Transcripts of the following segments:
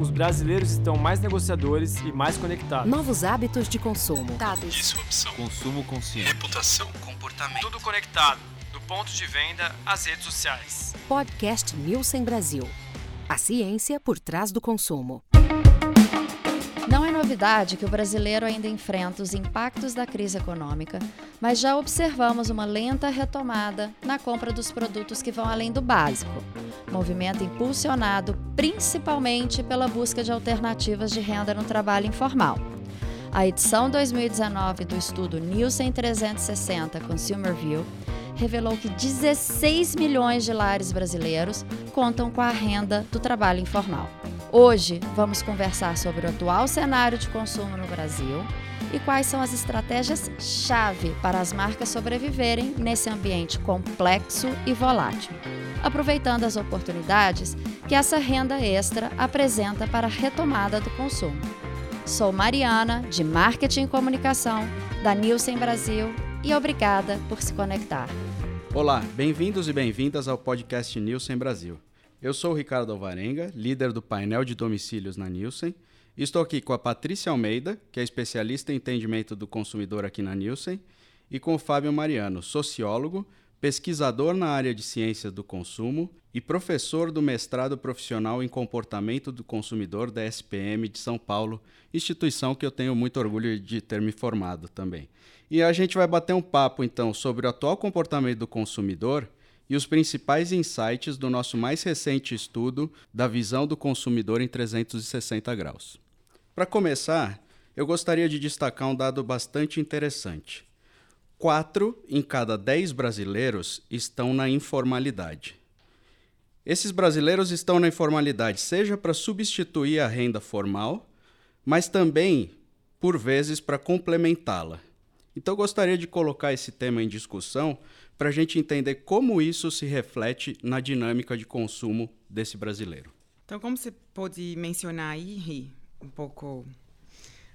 Os brasileiros estão mais negociadores e mais conectados. Novos hábitos de consumo. Dados. Disrupção. Consumo consciente. Reputação. Comportamento. Tudo conectado, do ponto de venda às redes sociais. Podcast Nielsen Brasil. A ciência por trás do consumo. Novidade que o brasileiro ainda enfrenta os impactos da crise econômica, mas já observamos uma lenta retomada na compra dos produtos que vão além do básico. Movimento impulsionado principalmente pela busca de alternativas de renda no trabalho informal. A edição 2019 do estudo Nielsen 360 Consumer View revelou que 16 milhões de lares brasileiros contam com a renda do trabalho informal. Hoje vamos conversar sobre o atual cenário de consumo no Brasil e quais são as estratégias-chave para as marcas sobreviverem nesse ambiente complexo e volátil, aproveitando as oportunidades que essa renda extra apresenta para a retomada do consumo. Sou Mariana, de Marketing e Comunicação, da Nielsen Brasil, e obrigada por se conectar. Olá, bem-vindos e bem-vindas ao podcast Nielsen Brasil. Eu sou o Ricardo Alvarenga, líder do painel de domicílios na Nielsen, estou aqui com a Patrícia Almeida, que é especialista em entendimento do consumidor aqui na Nielsen, e com o Fábio Mariano, sociólogo, pesquisador na área de ciências do consumo e professor do mestrado profissional em comportamento do consumidor da SPM de São Paulo, instituição que eu tenho muito orgulho de ter me formado também. E a gente vai bater um papo então sobre o atual comportamento do consumidor e os principais insights do nosso mais recente estudo da visão do consumidor em 360 graus. Para começar, eu gostaria de destacar um dado bastante interessante. Quatro em cada dez brasileiros estão na informalidade. Esses brasileiros estão na informalidade seja para substituir a renda formal, mas também, por vezes, para complementá-la. Então, gostaria de colocar esse tema em discussão para a gente entender como isso se reflete na dinâmica de consumo desse brasileiro. Então, como você pode mencionar aí, um pouco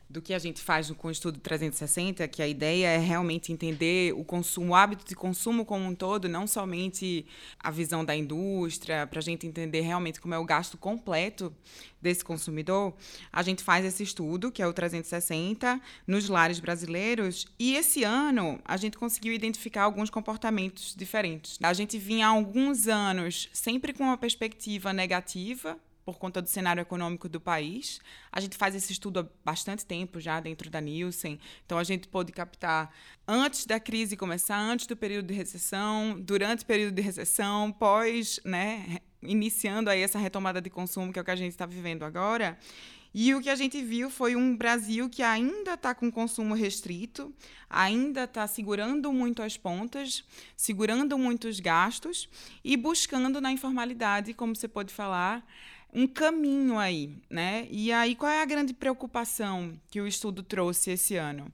do que a gente faz com o estudo 360, que a ideia é realmente entender o consumo, o hábito de consumo como um todo, não somente a visão da indústria, para a gente entender realmente como é o gasto completo desse consumidor, a gente faz esse estudo, que é o 360, nos lares brasileiros, e esse ano a gente conseguiu identificar alguns comportamentos diferentes. A gente vinha há alguns anos sempre com uma perspectiva negativa por conta do cenário econômico do país. A gente faz esse estudo há bastante tempo já dentro da Nielsen, então a gente pôde captar antes da crise começar, antes do período de recessão, durante o período de recessão, pós, né, iniciando aí essa retomada de consumo que é o que a gente está vivendo agora. E o que a gente viu foi um Brasil que ainda está com consumo restrito, ainda está segurando muito as pontas, segurando muitos gastos e buscando na informalidade, como você pode falar, um caminho aí, né? E aí, qual é a grande preocupação que o estudo trouxe esse ano?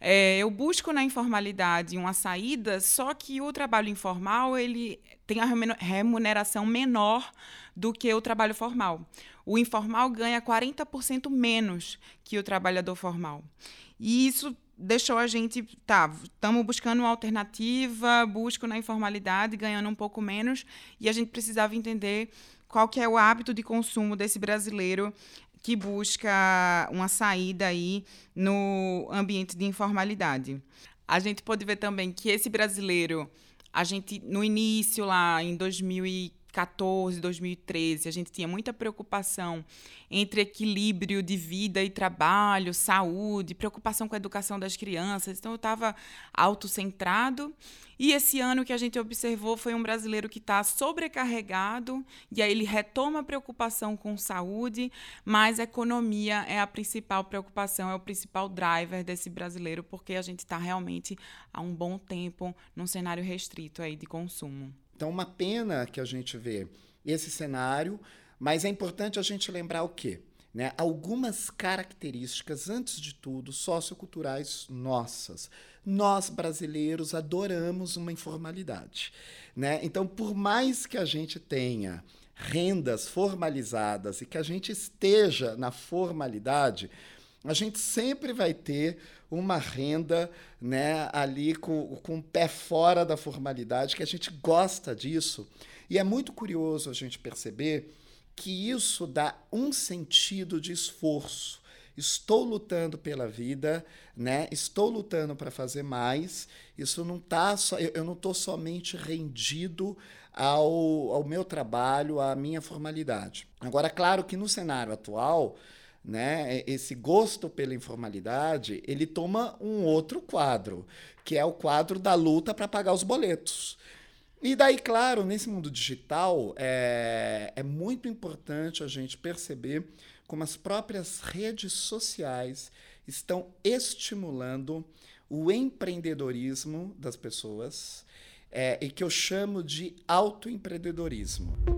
É, eu busco na informalidade uma saída, só que o trabalho informal ele tem a remuneração menor do que o trabalho formal. O informal ganha 40% menos que o trabalhador formal. E isso deixou a gente, tá, estamos buscando uma alternativa, busco na informalidade, ganhando um pouco menos, e a gente precisava entender qual que é o hábito de consumo desse brasileiro que busca uma saída aí no ambiente de informalidade. A gente pode ver também que esse brasileiro, a gente no início lá em 2014, 2013, a gente tinha muita preocupação entre equilíbrio de vida e trabalho, saúde, preocupação com a educação das crianças. Então eu estava autocentrado e esse ano que a gente observou foi um brasileiro que está sobrecarregado, e aí ele retoma a preocupação com saúde, mas economia é a principal preocupação, é o principal driver desse brasileiro, porque a gente está realmente há um bom tempo num cenário restrito aí de consumo. Então, uma pena que a gente vê esse cenário, mas é importante a gente lembrar o quê? Né? Algumas características, antes de tudo, socioculturais nossas nós brasileiros adoramos uma informalidade. Né? Então, por mais que a gente tenha rendas formalizadas e que a gente esteja na formalidade, a gente sempre vai ter uma renda né, ali com, com o pé fora da formalidade, que a gente gosta disso. E é muito curioso a gente perceber que isso dá um sentido de esforço. Estou lutando pela vida, né? Estou lutando para fazer mais. Isso não tá só, eu não estou somente rendido ao, ao meu trabalho, à minha formalidade. Agora, claro que no cenário atual, né, esse gosto pela informalidade, ele toma um outro quadro, que é o quadro da luta para pagar os boletos. E daí, claro, nesse mundo digital, é, é muito importante a gente perceber como as próprias redes sociais estão estimulando o empreendedorismo das pessoas, é, e que eu chamo de autoempreendedorismo.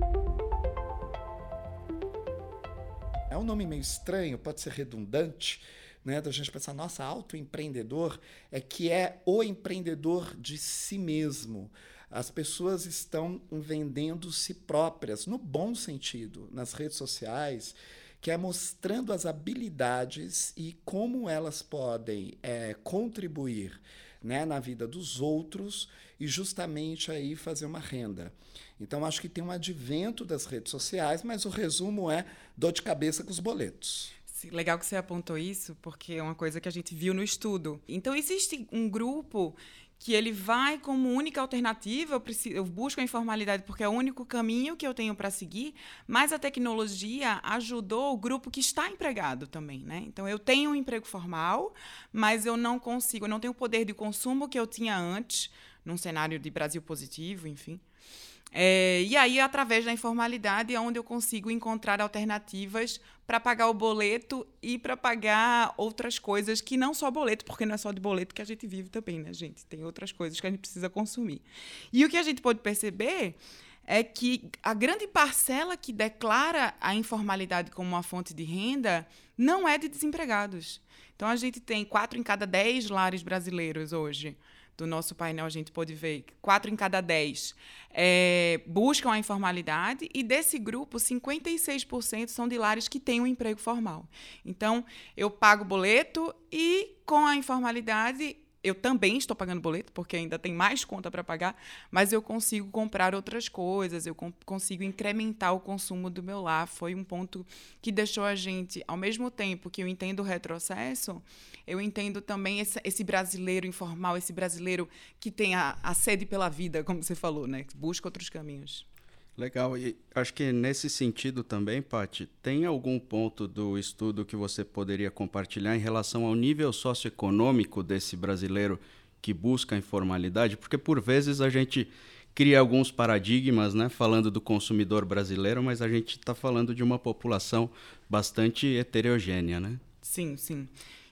Nome meio estranho, pode ser redundante, né, da gente pensar, nossa, autoempreendedor é que é o empreendedor de si mesmo. As pessoas estão vendendo si próprias, no bom sentido, nas redes sociais, que é mostrando as habilidades e como elas podem é, contribuir né, na vida dos outros e justamente aí fazer uma renda. Então acho que tem um advento das redes sociais, mas o resumo é dor de cabeça com os boletos. Legal que você apontou isso, porque é uma coisa que a gente viu no estudo. Então existe um grupo que ele vai como única alternativa, eu, preciso, eu busco a informalidade porque é o único caminho que eu tenho para seguir, mas a tecnologia ajudou o grupo que está empregado também, né? Então eu tenho um emprego formal, mas eu não consigo, eu não tenho o poder de consumo que eu tinha antes, num cenário de Brasil positivo, enfim. É, e aí, através da informalidade, é onde eu consigo encontrar alternativas para pagar o boleto e para pagar outras coisas que não só boleto, porque não é só de boleto que a gente vive também, né, gente? Tem outras coisas que a gente precisa consumir. E o que a gente pode perceber é que a grande parcela que declara a informalidade como uma fonte de renda não é de desempregados. Então, a gente tem quatro em cada dez lares brasileiros hoje do nosso painel, a gente pode ver que quatro em cada dez é, buscam a informalidade e desse grupo, 56% são de lares que têm um emprego formal. Então, eu pago boleto e com a informalidade eu também estou pagando boleto, porque ainda tem mais conta para pagar, mas eu consigo comprar outras coisas, eu consigo incrementar o consumo do meu lar. Foi um ponto que deixou a gente, ao mesmo tempo que eu entendo o retrocesso, eu entendo também esse, esse brasileiro informal, esse brasileiro que tem a, a sede pela vida, como você falou, né? Busca outros caminhos. Legal. E acho que nesse sentido também, Pati, tem algum ponto do estudo que você poderia compartilhar em relação ao nível socioeconômico desse brasileiro que busca a informalidade? Porque por vezes a gente cria alguns paradigmas, né, falando do consumidor brasileiro, mas a gente está falando de uma população bastante heterogênea, né? Sim, sim.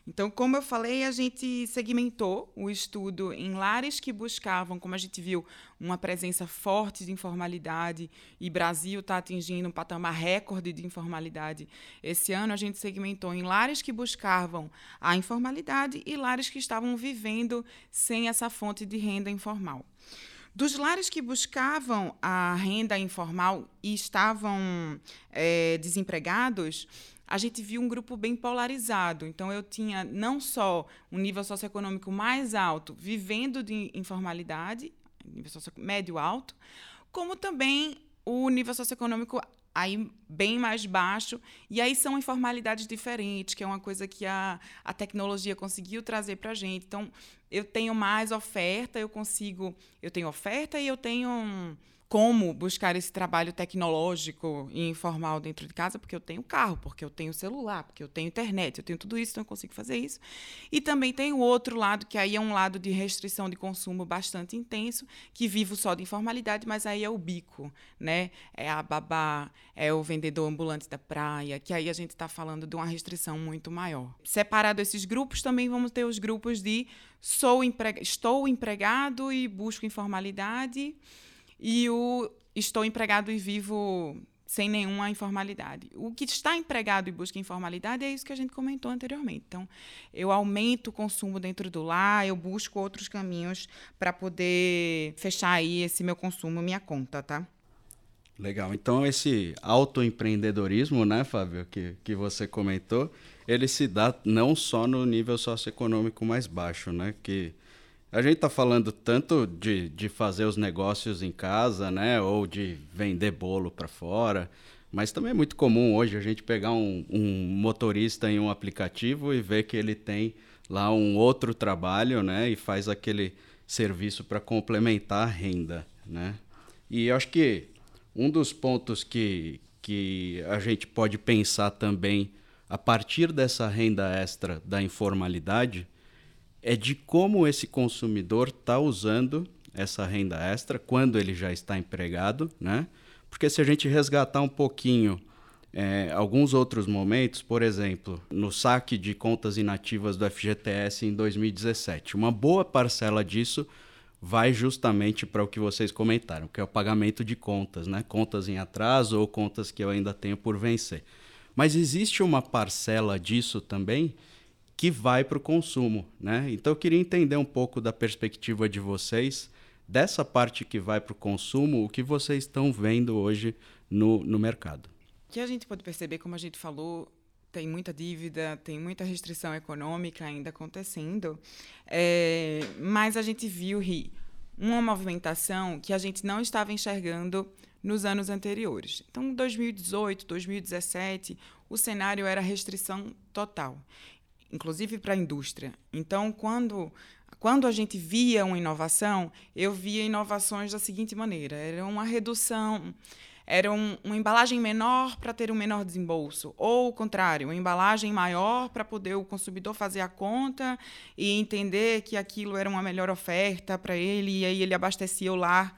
Então, como eu falei, a gente segmentou o estudo em lares que buscavam, como a gente viu, uma presença forte de informalidade, e Brasil está atingindo um patamar recorde de informalidade. Esse ano, a gente segmentou em lares que buscavam a informalidade e lares que estavam vivendo sem essa fonte de renda informal. Dos lares que buscavam a renda informal e estavam é, desempregados, a gente viu um grupo bem polarizado. Então, eu tinha não só um nível socioeconômico mais alto, vivendo de informalidade, nível médio alto, como também o nível socioeconômico aí bem mais baixo. E aí são informalidades diferentes, que é uma coisa que a, a tecnologia conseguiu trazer para a gente. Então, eu tenho mais oferta, eu consigo. Eu tenho oferta e eu tenho. Um, como buscar esse trabalho tecnológico e informal dentro de casa, porque eu tenho carro, porque eu tenho celular, porque eu tenho internet, eu tenho tudo isso, então eu consigo fazer isso. E também tem o outro lado, que aí é um lado de restrição de consumo bastante intenso, que vivo só de informalidade, mas aí é o bico, né? É a babá, é o vendedor ambulante da praia, que aí a gente está falando de uma restrição muito maior. Separado esses grupos, também vamos ter os grupos de sou empre... estou empregado e busco informalidade e o estou empregado e vivo sem nenhuma informalidade. O que está empregado e busca informalidade é isso que a gente comentou anteriormente. Então, eu aumento o consumo dentro do lar, eu busco outros caminhos para poder fechar aí esse meu consumo, minha conta, tá? Legal. Então, esse autoempreendedorismo, né, Fábio, que, que você comentou, ele se dá não só no nível socioeconômico mais baixo, né, que a gente está falando tanto de, de fazer os negócios em casa, né? Ou de vender bolo para fora. Mas também é muito comum hoje a gente pegar um, um motorista em um aplicativo e ver que ele tem lá um outro trabalho, né? E faz aquele serviço para complementar a renda, né? E acho que um dos pontos que, que a gente pode pensar também a partir dessa renda extra da informalidade é de como esse consumidor está usando essa renda extra quando ele já está empregado, né? Porque se a gente resgatar um pouquinho é, alguns outros momentos, por exemplo, no saque de contas inativas do FGTS em 2017, uma boa parcela disso vai justamente para o que vocês comentaram, que é o pagamento de contas, né? Contas em atraso ou contas que eu ainda tenho por vencer. Mas existe uma parcela disso também que vai para o consumo, né? Então eu queria entender um pouco da perspectiva de vocês dessa parte que vai para o consumo, o que vocês estão vendo hoje no, no mercado. Que a gente pode perceber, como a gente falou, tem muita dívida, tem muita restrição econômica ainda acontecendo, é, mas a gente viu Ri, uma movimentação que a gente não estava enxergando nos anos anteriores. Então, 2018, 2017, o cenário era restrição total, inclusive para a indústria. Então, quando quando a gente via uma inovação, eu via inovações da seguinte maneira: era uma redução, era um, uma embalagem menor para ter um menor desembolso, ou o contrário, uma embalagem maior para poder o consumidor fazer a conta e entender que aquilo era uma melhor oferta para ele, e aí ele abastecia o lar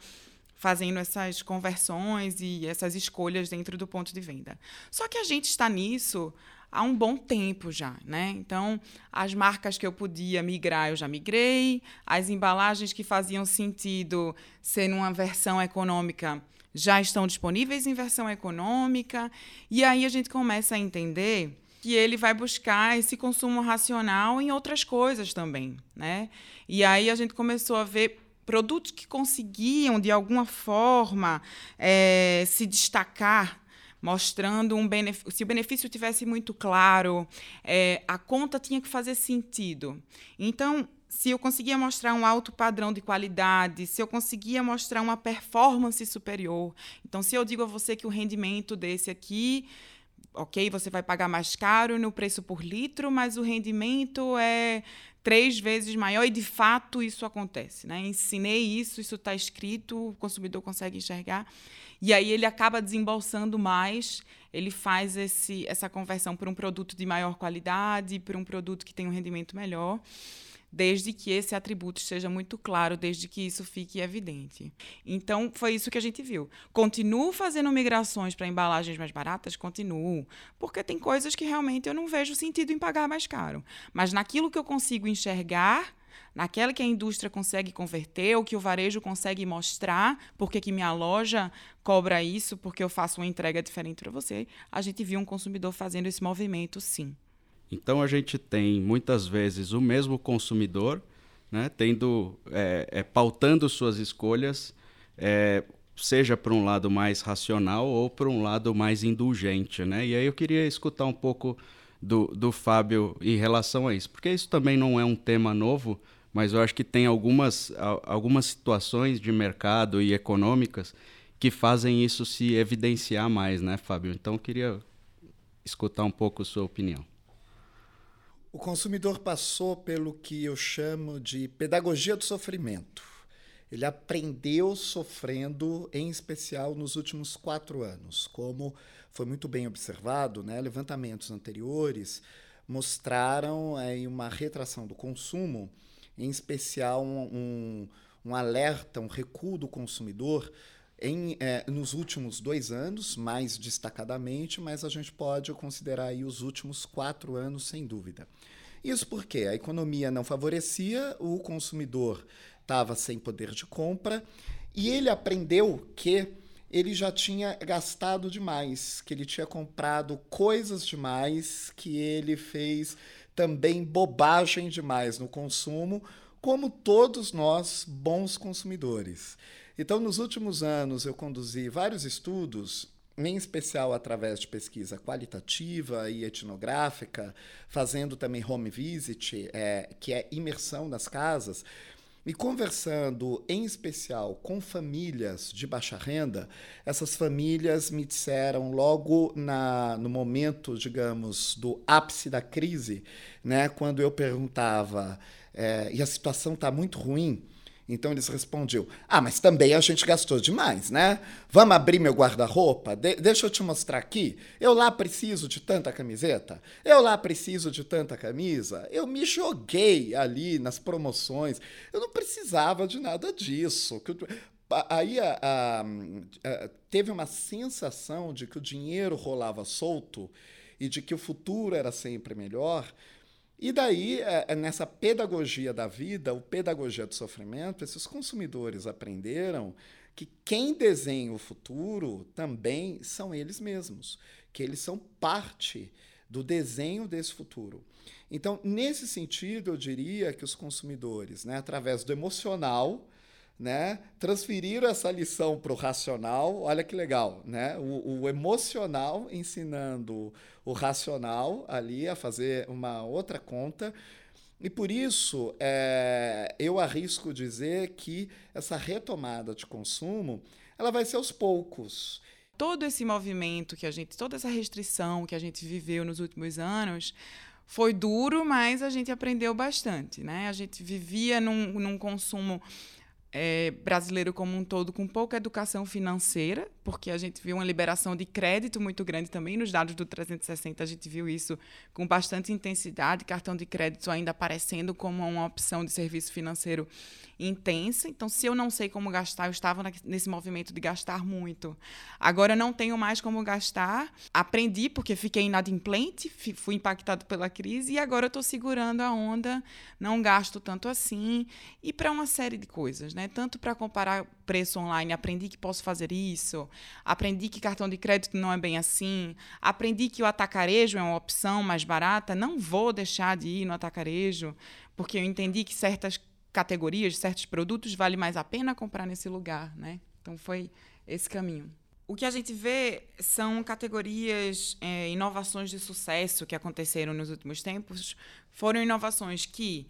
fazendo essas conversões e essas escolhas dentro do ponto de venda. Só que a gente está nisso há um bom tempo já, né? Então, as marcas que eu podia migrar, eu já migrei, as embalagens que faziam sentido ser numa versão econômica já estão disponíveis em versão econômica, e aí a gente começa a entender que ele vai buscar esse consumo racional em outras coisas também, né? E aí a gente começou a ver produtos que conseguiam de alguma forma é, se destacar mostrando um benefício. Se o benefício tivesse muito claro, é, a conta tinha que fazer sentido. Então, se eu conseguia mostrar um alto padrão de qualidade, se eu conseguia mostrar uma performance superior. Então, se eu digo a você que o rendimento desse aqui, ok, você vai pagar mais caro no preço por litro, mas o rendimento é três vezes maior e de fato isso acontece. Né? Ensinei isso, isso está escrito, o consumidor consegue enxergar. E aí ele acaba desembolsando mais, ele faz esse, essa conversão para um produto de maior qualidade, para um produto que tem um rendimento melhor desde que esse atributo esteja muito claro, desde que isso fique evidente. Então, foi isso que a gente viu. Continuo fazendo migrações para embalagens mais baratas? Continuo. Porque tem coisas que realmente eu não vejo sentido em pagar mais caro. Mas naquilo que eu consigo enxergar, naquela que a indústria consegue converter, ou que o varejo consegue mostrar, porque que minha loja cobra isso, porque eu faço uma entrega diferente para você, a gente viu um consumidor fazendo esse movimento, sim. Então a gente tem muitas vezes o mesmo consumidor, né, tendo, é, é, pautando suas escolhas, é, seja para um lado mais racional ou para um lado mais indulgente, né? E aí eu queria escutar um pouco do, do Fábio em relação a isso, porque isso também não é um tema novo, mas eu acho que tem algumas, algumas situações de mercado e econômicas que fazem isso se evidenciar mais, né, Fábio? Então eu queria escutar um pouco sua opinião. O consumidor passou pelo que eu chamo de pedagogia do sofrimento. Ele aprendeu sofrendo, em especial nos últimos quatro anos. Como foi muito bem observado, né? levantamentos anteriores mostraram aí uma retração do consumo, em especial um, um, um alerta, um recuo do consumidor em, é, nos últimos dois anos, mais destacadamente, mas a gente pode considerar aí os últimos quatro anos, sem dúvida. Isso porque a economia não favorecia, o consumidor estava sem poder de compra e ele aprendeu que ele já tinha gastado demais, que ele tinha comprado coisas demais, que ele fez também bobagem demais no consumo, como todos nós bons consumidores. Então, nos últimos anos, eu conduzi vários estudos, em especial através de pesquisa qualitativa e etnográfica, fazendo também home visit, é, que é imersão nas casas, E conversando em especial com famílias de baixa renda, essas famílias me disseram logo na, no momento, digamos, do ápice da crise, né, quando eu perguntava, é, e a situação está muito ruim, então eles respondiam: Ah, mas também a gente gastou demais, né? Vamos abrir meu guarda-roupa? De deixa eu te mostrar aqui. Eu lá preciso de tanta camiseta. Eu lá preciso de tanta camisa. Eu me joguei ali nas promoções. Eu não precisava de nada disso. Aí a, a, a, teve uma sensação de que o dinheiro rolava solto e de que o futuro era sempre melhor. E daí, é, é, nessa pedagogia da vida, o pedagogia do sofrimento, esses consumidores aprenderam que quem desenha o futuro também são eles mesmos, que eles são parte do desenho desse futuro. Então, nesse sentido, eu diria que os consumidores, né, através do emocional, né, transferiram essa lição para o racional. Olha que legal, né? O, o, emocional ensinando o racional ali a fazer uma outra conta. E por isso é, eu arrisco dizer que essa retomada de consumo ela vai ser aos poucos. Todo esse movimento que a gente, toda essa restrição que a gente viveu nos últimos anos, foi duro, mas a gente aprendeu bastante, né? A gente vivia num, num consumo é, brasileiro como um todo com pouca educação financeira, porque a gente viu uma liberação de crédito muito grande também nos dados do 360, a gente viu isso com bastante intensidade, cartão de crédito ainda aparecendo como uma opção de serviço financeiro intensa. Então, se eu não sei como gastar, eu estava nesse movimento de gastar muito. Agora não tenho mais como gastar. Aprendi porque fiquei inadimplente, fui impactado pela crise e agora estou segurando a onda, não gasto tanto assim e para uma série de coisas, né? Tanto para comparar preço online, aprendi que posso fazer isso, aprendi que cartão de crédito não é bem assim, aprendi que o atacarejo é uma opção mais barata, não vou deixar de ir no atacarejo, porque eu entendi que certas categorias, certos produtos, vale mais a pena comprar nesse lugar, né? Então foi esse caminho. O que a gente vê são categorias, é, inovações de sucesso que aconteceram nos últimos tempos. Foram inovações que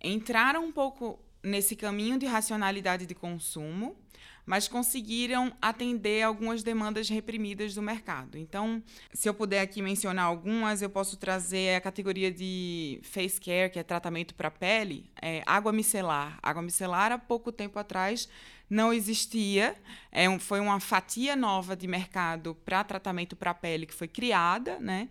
entraram um pouco nesse caminho de racionalidade de consumo, mas conseguiram atender algumas demandas reprimidas do mercado. Então, se eu puder aqui mencionar algumas, eu posso trazer a categoria de face care, que é tratamento para pele, é, água micelar. Água micelar, há pouco tempo atrás, não existia. É um, foi uma fatia nova de mercado para tratamento para pele que foi criada, né?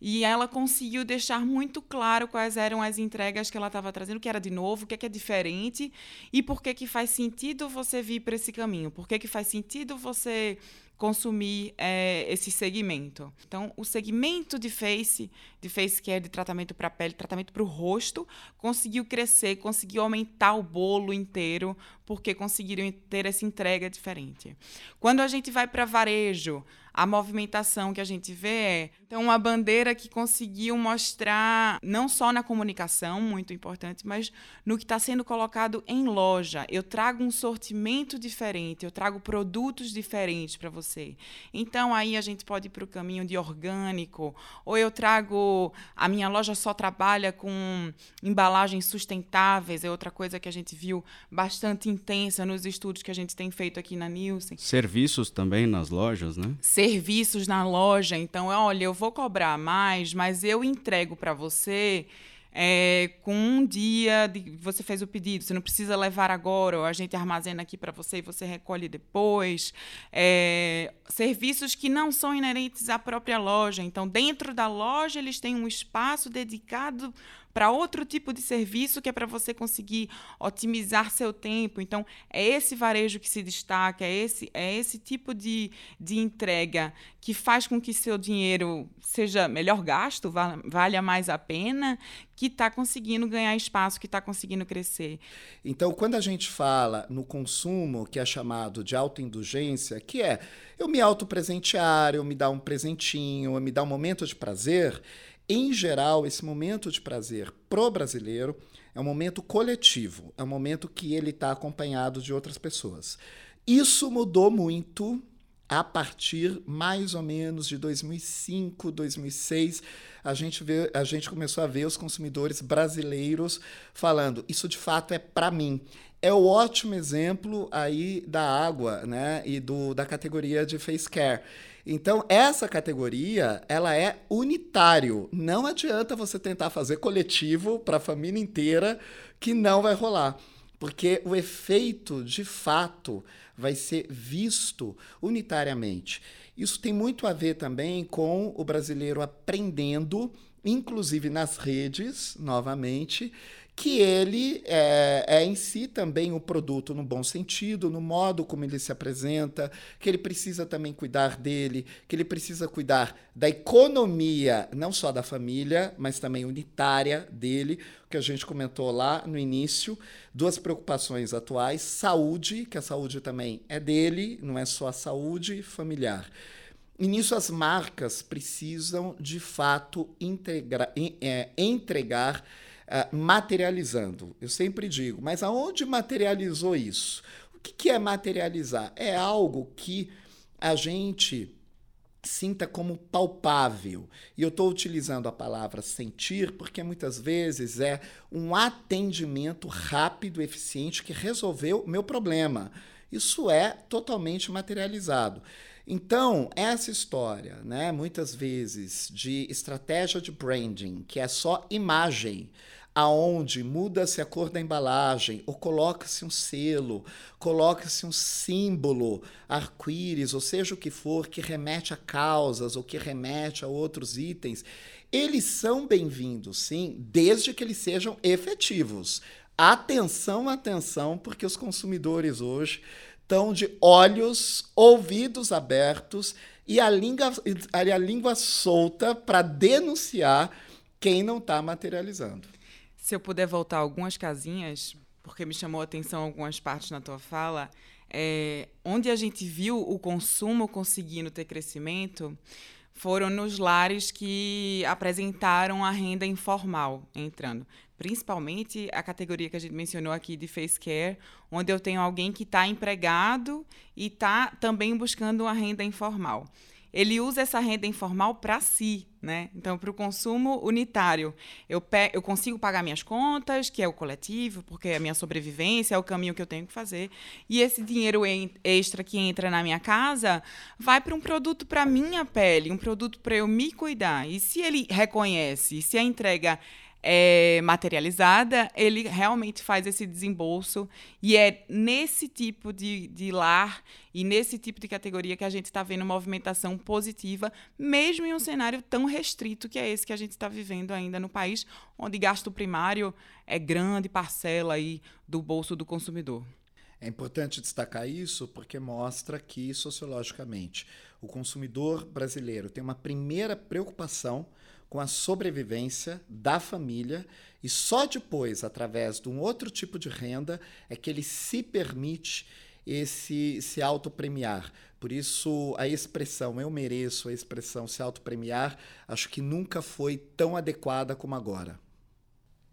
E ela conseguiu deixar muito claro quais eram as entregas que ela estava trazendo, o que era de novo, o que é, que é diferente e por que, que faz sentido você vir para esse caminho, por que, que faz sentido você consumir é, esse segmento. Então, o segmento de face, de face care, de tratamento para pele, tratamento para o rosto, conseguiu crescer, conseguiu aumentar o bolo inteiro, porque conseguiram ter essa entrega diferente. Quando a gente vai para varejo, a movimentação que a gente vê é então uma bandeira que conseguiu mostrar não só na comunicação muito importante, mas no que está sendo colocado em loja. Eu trago um sortimento diferente, eu trago produtos diferentes para você. Então aí a gente pode ir para o caminho de orgânico, ou eu trago a minha loja só trabalha com embalagens sustentáveis, é outra coisa que a gente viu bastante intensa nos estudos que a gente tem feito aqui na Nielsen. Serviços também nas lojas, né? serviços na loja. Então, olha, eu vou cobrar mais, mas eu entrego para você é, com um dia de você fez o pedido, você não precisa levar agora, ou a gente armazena aqui para você e você recolhe depois. É, serviços que não são inerentes à própria loja. Então, dentro da loja, eles têm um espaço dedicado para outro tipo de serviço que é para você conseguir otimizar seu tempo. Então, é esse varejo que se destaca, é esse, é esse tipo de, de entrega que faz com que seu dinheiro seja melhor gasto, valha mais a pena, que está conseguindo ganhar espaço, que está conseguindo crescer. Então, quando a gente fala no consumo, que é chamado de autoindulgência, que é eu me autopresentear, eu me dar um presentinho, eu me dar um momento de prazer, em geral, esse momento de prazer pro brasileiro é um momento coletivo, é um momento que ele está acompanhado de outras pessoas. Isso mudou muito a partir mais ou menos de 2005, 2006, a gente, vê, a gente começou a ver os consumidores brasileiros falando: isso de fato é para mim. é o ótimo exemplo aí da água, né? E do, da categoria de face care. Então, essa categoria, ela é unitário. Não adianta você tentar fazer coletivo para a família inteira, que não vai rolar. Porque o efeito, de fato, vai ser visto unitariamente. Isso tem muito a ver também com o brasileiro aprendendo, inclusive nas redes, novamente, que ele é, é, em si também o produto no bom sentido, no modo como ele se apresenta, que ele precisa também cuidar dele, que ele precisa cuidar da economia, não só da família, mas também unitária dele, que a gente comentou lá no início, duas preocupações atuais, saúde, que a saúde também é dele, não é só a saúde familiar. E nisso as marcas precisam, de fato, integra, é, entregar uh, materializando. Eu sempre digo, mas aonde materializou isso? O que, que é materializar? É algo que a gente sinta como palpável. E eu estou utilizando a palavra sentir porque muitas vezes é um atendimento rápido, eficiente que resolveu meu problema. Isso é totalmente materializado. Então, essa história, né, muitas vezes de estratégia de branding, que é só imagem, aonde muda-se a cor da embalagem, ou coloca-se um selo, coloca-se um símbolo, arco-íris, ou seja o que for, que remete a causas ou que remete a outros itens, eles são bem-vindos, sim, desde que eles sejam efetivos. Atenção, atenção, porque os consumidores hoje estão de olhos, ouvidos abertos e a língua, a língua solta para denunciar quem não está materializando. Se eu puder voltar algumas casinhas, porque me chamou a atenção algumas partes na tua fala, é, onde a gente viu o consumo conseguindo ter crescimento foram nos lares que apresentaram a renda informal entrando. Principalmente a categoria que a gente mencionou aqui de face care, onde eu tenho alguém que está empregado e está também buscando uma renda informal ele usa essa renda informal para si, né? Então, para o consumo unitário, eu, eu consigo pagar minhas contas, que é o coletivo, porque é a minha sobrevivência, é o caminho que eu tenho que fazer. E esse dinheiro extra que entra na minha casa vai para um produto para minha pele, um produto para eu me cuidar. E se ele reconhece, se a entrega é, materializada, ele realmente faz esse desembolso. E é nesse tipo de, de lar e nesse tipo de categoria que a gente está vendo movimentação positiva, mesmo em um cenário tão restrito que é esse que a gente está vivendo ainda no país, onde gasto primário é grande parcela aí do bolso do consumidor. É importante destacar isso porque mostra que, sociologicamente, o consumidor brasileiro tem uma primeira preocupação com a sobrevivência da família e só depois, através de um outro tipo de renda, é que ele se permite esse se autopremiar. Por isso, a expressão eu mereço, a expressão se autopremiar, acho que nunca foi tão adequada como agora.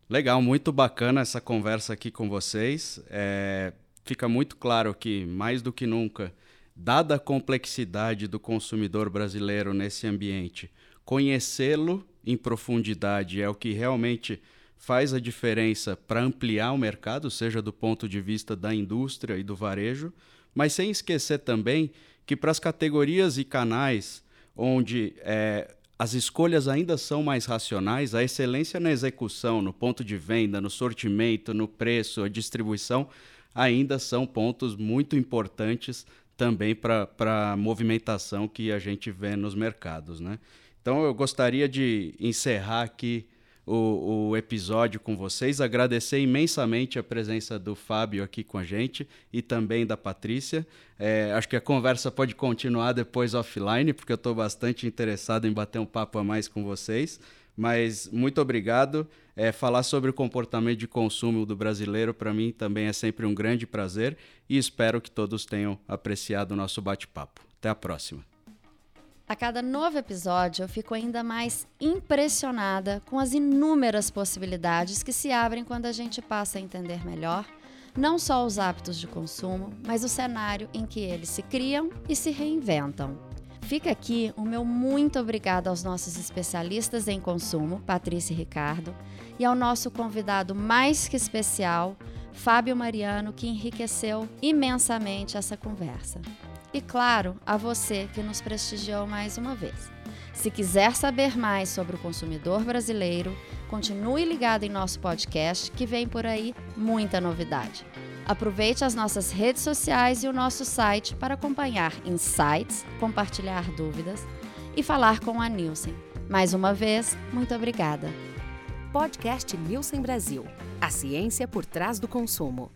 Legal, muito bacana essa conversa aqui com vocês. É, fica muito claro que, mais do que nunca, dada a complexidade do consumidor brasileiro nesse ambiente, conhecê-lo em profundidade é o que realmente faz a diferença para ampliar o mercado, seja do ponto de vista da indústria e do varejo, mas sem esquecer também que para as categorias e canais onde é, as escolhas ainda são mais racionais, a excelência na execução, no ponto de venda, no sortimento, no preço, a distribuição, ainda são pontos muito importantes também para a movimentação que a gente vê nos mercados. Né? Então eu gostaria de encerrar aqui o, o, episódio com vocês, agradecer imensamente a presença do Fábio aqui com a gente e também da Patrícia. É, acho que a conversa pode continuar depois offline, porque eu estou bastante interessado em bater um papo a mais com vocês. Mas muito obrigado. É, falar sobre o comportamento de consumo do brasileiro para mim também é sempre um grande prazer e espero que todos tenham apreciado o nosso bate-papo. Até a próxima. A cada novo episódio, eu fico ainda mais impressionada com as inúmeras possibilidades que se abrem quando a gente passa a entender melhor não só os hábitos de consumo, mas o cenário em que eles se criam e se reinventam. Fica aqui o meu muito obrigado aos nossos especialistas em consumo, Patrícia e Ricardo, e ao nosso convidado mais que especial, Fábio Mariano, que enriqueceu imensamente essa conversa. E claro, a você que nos prestigiou mais uma vez. Se quiser saber mais sobre o consumidor brasileiro, continue ligado em nosso podcast que vem por aí muita novidade. Aproveite as nossas redes sociais e o nosso site para acompanhar insights, compartilhar dúvidas e falar com a Nielsen. Mais uma vez, muito obrigada. Podcast Nielsen Brasil. A ciência por trás do consumo.